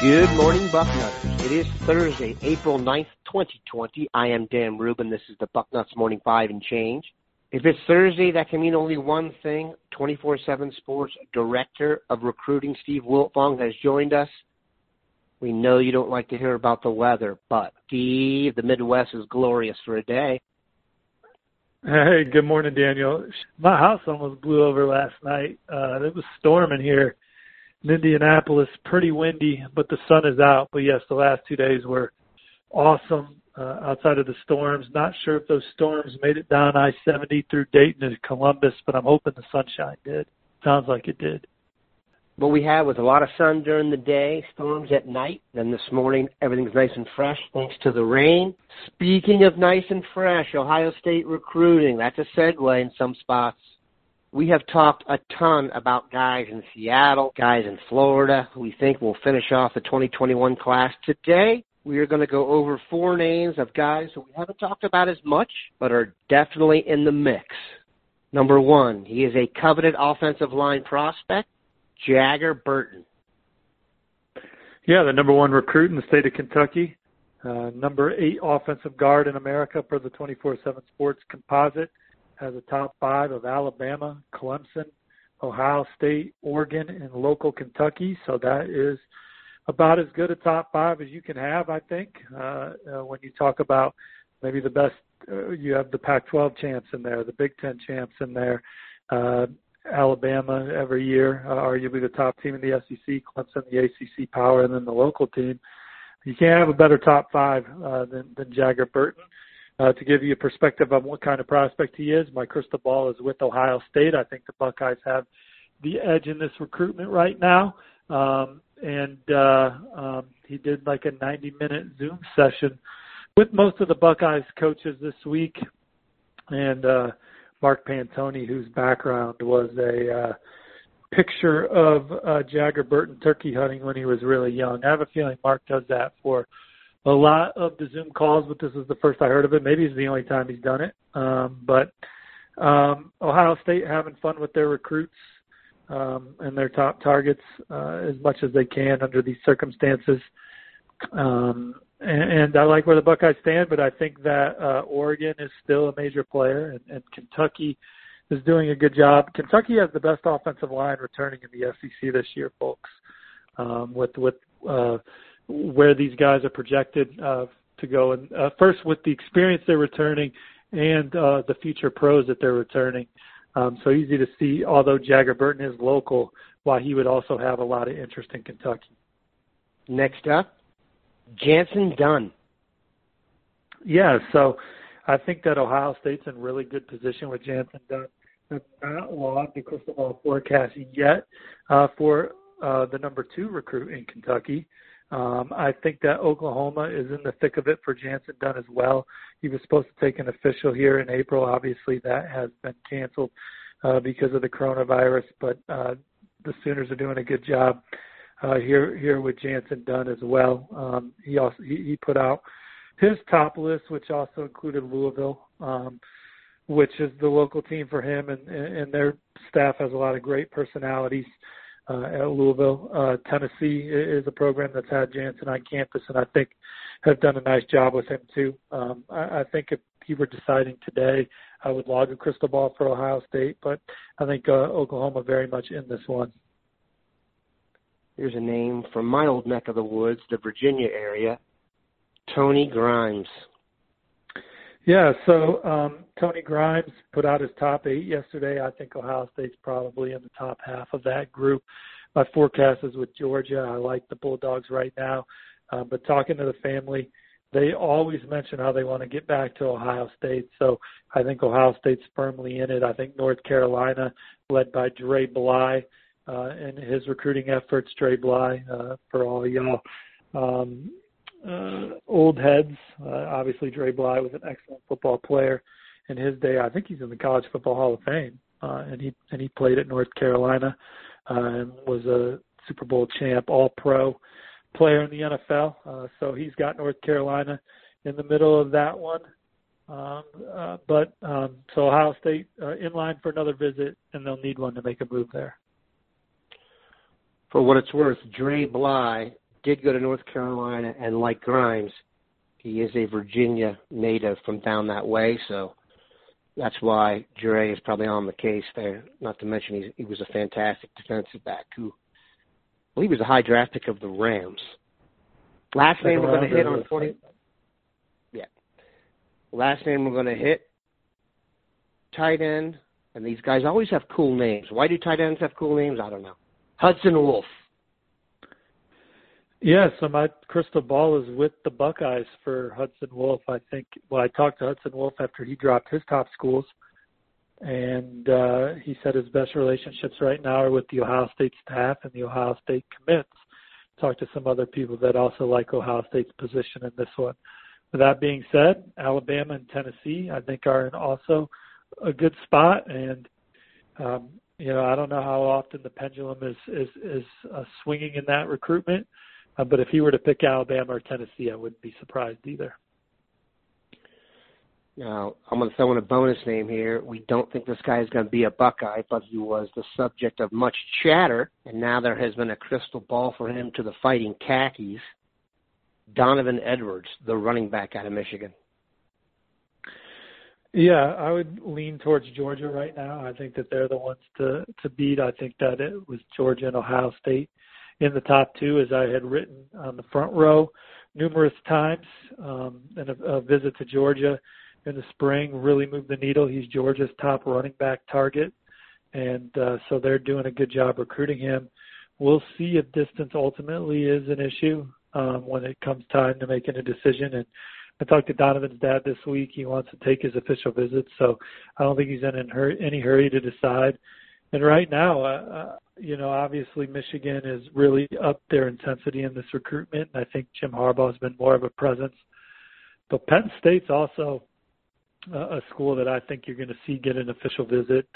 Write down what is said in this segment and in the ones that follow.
Good morning, Bucknutters. It is Thursday, April 9th, 2020. I am Dan Rubin. This is the Bucknuts Morning Five and Change. If it's Thursday, that can mean only one thing. 24-7 Sports Director of Recruiting, Steve Wiltfong, has joined us. We know you don't like to hear about the weather, but gee, the Midwest is glorious for a day. Hey, good morning, Daniel. My house almost blew over last night. Uh, it was storming here in Indianapolis, pretty windy, but the sun is out. But yes, the last two days were awesome uh, outside of the storms. Not sure if those storms made it down I-70 through Dayton to Columbus, but I'm hoping the sunshine did. Sounds like it did. What we had was a lot of sun during the day, storms at night. Then this morning, everything's nice and fresh thanks to the rain. Speaking of nice and fresh, Ohio State recruiting. That's a segue in some spots. We have talked a ton about guys in Seattle, guys in Florida we think we'll finish off the 2021 class. Today, we are going to go over four names of guys who we haven't talked about as much, but are definitely in the mix. Number one, he is a coveted offensive line prospect, Jager Burton. Yeah, the number one recruit in the state of Kentucky, uh, number eight offensive guard in America per the 24/7 Sports Composite has a top five of Alabama, Clemson, Ohio State, Oregon, and local Kentucky. So that is about as good a top five as you can have, I think. Uh, uh, when you talk about maybe the best, uh, you have the Pac-12 champs in there, the Big Ten champs in there. Uh, Alabama every year, uh, arguably the top team in the SEC, Clemson, the ACC power, and then the local team. You can't have a better top five uh, than, than Jager Burton. Uh, to give you a perspective on what kind of prospect he is, my crystal ball is with Ohio State. I think the Buckeyes have the edge in this recruitment right now. Um, and uh, um, he did like a 90 minute Zoom session with most of the Buckeyes coaches this week. And uh, Mark Pantoni, whose background was a uh, picture of uh, Jager Burton turkey hunting when he was really young. I have a feeling Mark does that for a lot of the Zoom calls, but this is the first I heard of it. Maybe it's the only time he's done it. Um, but um, Ohio State having fun with their recruits um, and their top targets uh, as much as they can under these circumstances. Um, and, I like where the Buckeyes stand, but I think that uh, Oregon is still a major player, and, and Kentucky is doing a good job. Kentucky has the best offensive line returning in the SEC this year, folks. Um, with with uh, where these guys are projected uh, to go. And uh, first, with the experience they're returning and uh, the future pros that they're returning. Um, so easy to see, although Jager Burton is local, why he would also have a lot of interest in Kentucky. Next up, Jantzen Dunn. Yeah, so I think that Ohio State's in really good position with Jantzen Dunn. Have not logged the crystal ball forecasting yet uh, for uh, the number two recruit in Kentucky. Um, I think that Oklahoma is in the thick of it for Jantzen Dunn as well. He was supposed to take an official here in April. Obviously, that has been canceled uh, because of the coronavirus, but uh, the Sooners are doing a good job uh, here here with Jantzen Dunn as well. Um, he also he, he put out his top list, which also included Louisville, um, which is the local team for him, and, and their staff has a lot of great personalities uh, at Louisville. Uh, Tennessee is a program that's had Jantzen on campus, and I think have done a nice job with him too. Um, I, I think if he were deciding today, I would log a crystal ball for Ohio State, but I think uh, Oklahoma very much in this one. Here's a name from my old neck of the woods, the Virginia area. Tony Grimes. Yeah, so um, Tony Grimes put out his top eight yesterday. I think Ohio State's probably in the top half of that group. My forecast is with Georgia. I like the Bulldogs right now. Uh, but talking to the family, they always mention how they want to get back to Ohio State. So I think Ohio State's firmly in it. I think North Carolina, led by Dre Bly, uh, and his recruiting efforts, Dre Bly, uh, for all y'all. Um, uh, old heads. Uh, obviously, Dre Bly was an excellent football player in his day. I think he's in the College Football Hall of Fame, uh, and he and he played at North Carolina uh, and was a Super Bowl champ, All Pro. player in the NFL. Uh, so he's got North Carolina in the middle of that one. Um, uh, but um, so Ohio State uh, in line for another visit, and they'll need one to make a move there. For what it's worth, Dre Bly did go to North Carolina, and like Grimes, he is a Virginia native from down that way. So that's why Dre is probably on the case there. Not to mention he, he was a fantastic defensive back who, well, he was a high draft pick of the Rams. Last name we're going to hit on 20. Yeah. Last name we're going to hit. Tight end. And these guys always have cool names. Why do tight ends have cool names? I don't know. Hudson Wolfe. Yeah, so my crystal ball is with the Buckeyes for Hudson Wolfe. I think. Well, I talked to Hudson Wolfe after he dropped his top schools, and uh, he said his best relationships right now are with the Ohio State staff and the Ohio State commits. Talked to some other people that also like Ohio State's position in this one. With that being said, Alabama and Tennessee, I think, are in also a good spot, and um, you know, I don't know how often the pendulum is is is uh, swinging in that recruitment uh, but if he were to pick Alabama or Tennessee, I wouldn't be surprised either. Now, I'm going to throw in a bonus name here. We don't think this guy is going to be a Buckeye, but he was the subject of much chatter, and now there has been a crystal ball for him to the fighting khakis. Donovan Edwards, the running back out of Michigan. Yeah, I would lean towards Georgia right now. I think that they're the ones to to beat. I think that it was Georgia and Ohio State in the top two, as I had written on the front row numerous times. Um, and a, a visit to Georgia in the spring really moved the needle. He's Georgia's top running back target, and uh, so they're doing a good job recruiting him. We'll see if distance ultimately is an issue um, when it comes time to making a decision. And I talked to Donovan's dad this week. He wants to take his official visit, so I don't think he's in any hurry to decide. And right now, uh, uh you know, obviously Michigan is really up their intensity in this recruitment. And I think Jim Harbaugh has been more of a presence. But Penn State's also a school that I think you're going to see get an official visit,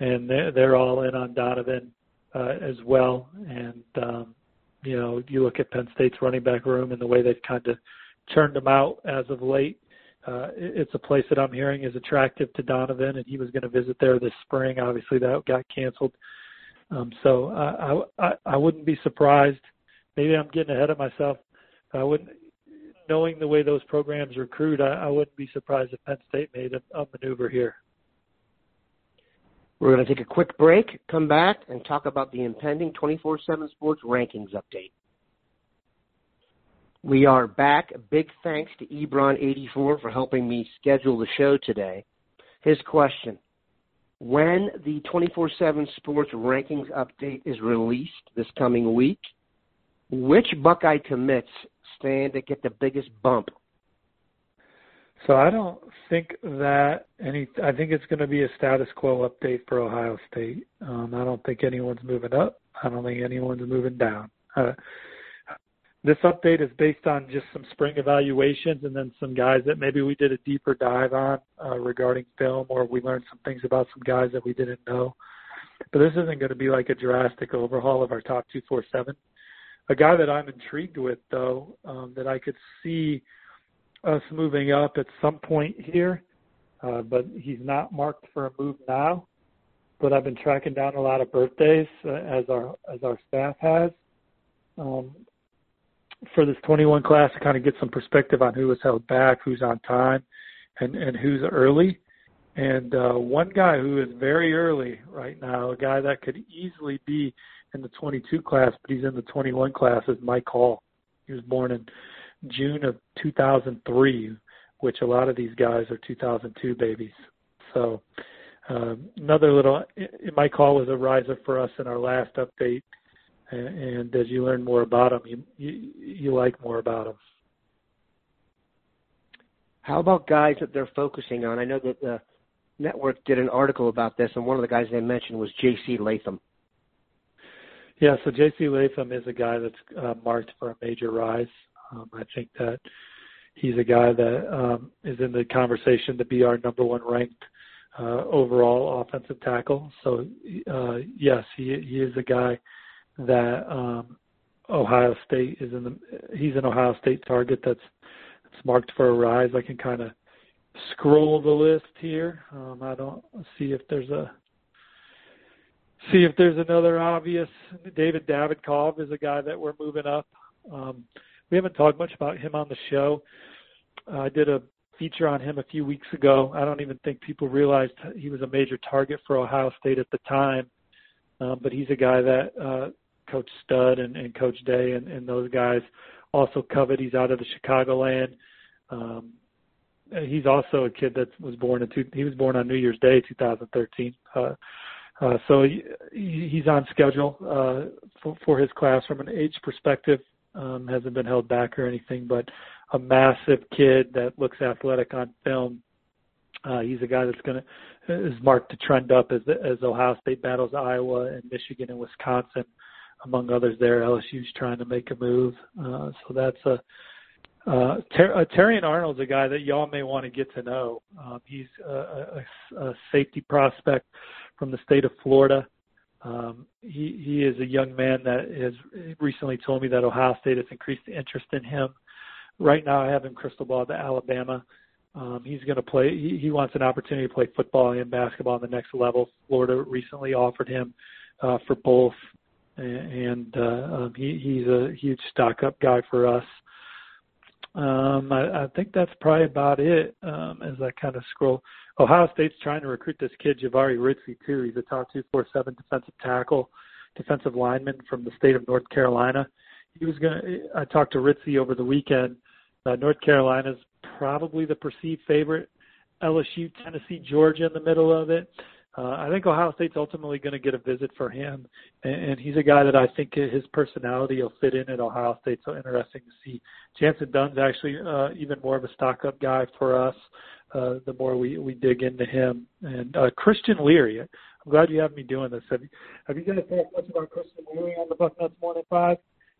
and they're, they're all in on Donovan uh, as well. And um, you know, you look at Penn State's running back room and the way they've kind of turned them out as of late. Uh, it's a place that I'm hearing is attractive to Donovan, and he was going to visit there this spring. Obviously, that got canceled. Um, so I, I I wouldn't be surprised. Maybe I'm getting ahead of myself. I wouldn't, knowing the way those programs recruit, I, I wouldn't be surprised if Penn State made a, a maneuver here. We're going to take a quick break, come back, and talk about the impending 24/7 Sports rankings update. We are back. Big thanks to Ebron84 for helping me schedule the show today. His question when the 24 7 Sports Rankings update is released this coming week, which Buckeye commits stand to get the biggest bump? So I don't think that any. I think it's going to be a status quo update for Ohio State. Um, I don't think anyone's moving up. I don't think anyone's moving down. Uh, this update is based on just some spring evaluations and then some guys that maybe we did a deeper dive on uh, regarding film or we learned some things about some guys that we didn't know. But this isn't going to be like a drastic overhaul of our top 247. A guy that I'm intrigued with, though, um, that I could see us moving up at some point here, uh, but he's not marked for a move now. But I've been tracking down a lot of birthdays uh, as our as our staff has. Um, for this 21 class to kind of get some perspective on who was held back, who's on time, and and who's early. And uh, one guy who is very early right now, a guy that could easily be in the 22 class, but he's in the 21 class, is Mike Hall. He was born in June of 2003, which a lot of these guys are 2002 babies. So um, another little, Mike Hall was a riser for us in our last update and as you learn more about them, you you, you like more about them. How about guys that they're focusing on? I know that the network did an article about this, and one of the guys they mentioned was J.C. Latham. Yeah, so J.C. Latham is a guy that's uh, marked for a major rise. Um, I think that he's a guy that um, is in the conversation to be our number one ranked uh, overall offensive tackle. So uh, yes, he he is a guy that um, Ohio State is in the he's an Ohio State target that's that's marked for a rise. I can kind of scroll the list here. Um, I don't see if there's a see if there's another obvious. David Davidkov is a guy that we're moving up. Um, we haven't talked much about him on the show. Uh, I did a feature on him a few weeks ago. I don't even think people realized he was a major target for Ohio State at the time. Um, but he's a guy that uh, Coach Stud and, and Coach Day and, and those guys also covet. He's out of the Chicagoland. Um, he's also a kid that was born in two, he was born on New Year's Day 2013. Uh, uh, so he, he's on schedule uh, for, for his class from an age perspective. Um, hasn't been held back or anything, but a massive kid that looks athletic on film. Uh, he's a guy that's going to is marked to trend up as as Ohio State battles Iowa and Michigan and Wisconsin, among others. There, LSU's trying to make a move, uh, so that's a. Uh, Ter- uh, Terrion Arnold's a guy that y'all may want to get to know. Um, he's a, a, a safety prospect from the state of Florida. Um, he he is a young man that has recently told me that Ohio State has increased the interest in him right now I have him crystal ball to Alabama. Um, he's going to play. He, he wants an opportunity to play football and basketball on the next level. Florida recently offered him uh, for both, and, uh, um, he, he's a huge stock up guy for us. Um, I, I think that's probably about it. Um, as I kind of scroll, Ohio State's trying to recruit this kid Jahvaree Ritzie too. He's a top two four seven defensive tackle, defensive lineman from the state of North Carolina. He was going to. I talked to Ritzie over the weekend uh, North Carolina's probably the perceived favorite. LSU, Tennessee, Georgia in the middle of it. Uh, I think Ohio State's ultimately going to get a visit for him, and, and he's a guy that I think his personality will fit in at Ohio State. So interesting to see. Jantzen Dunn's actually uh, even more of a stock up guy for us. Uh, the more we we dig into him, and uh, Christian Leary. I'm glad you have me doing this. Have you, have you guys talked much about Christian Leary on the Bucknuts Morning Five?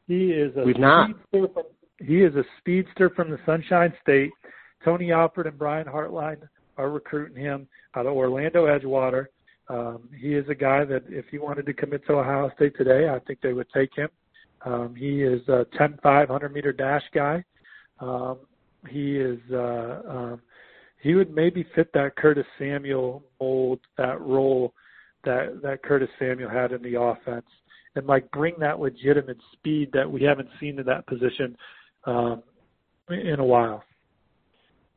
He is a We've not. From, he is a speedster from the Sunshine State. Tony Alford and Brian Hartline are recruiting him out of Orlando Edgewater. Um, he is a guy that if he wanted to commit to Ohio State today, I think they would take him. Um, he is a 10 500 meter dash guy. Um, he is uh, um, he would maybe fit that Curtis Samuel mold, that role that that Curtis Samuel had in the offense, and like bring that legitimate speed that we haven't seen in that position um, in a while.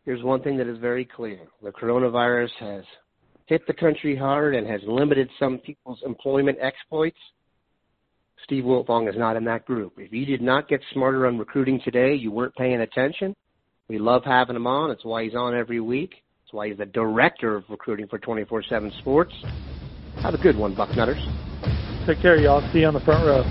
There's one thing that is very clear: the coronavirus has hit the country hard and has limited some people's employment exploits. Steve Wiltfong is not in that group. If you did not get smarter on recruiting today, you weren't paying attention. We love having him on. It's why he's on every week. It's why he's the director of recruiting for 24/7 Sports. Have a good one, Bucknutters. Take care, y'all. See you on the front row.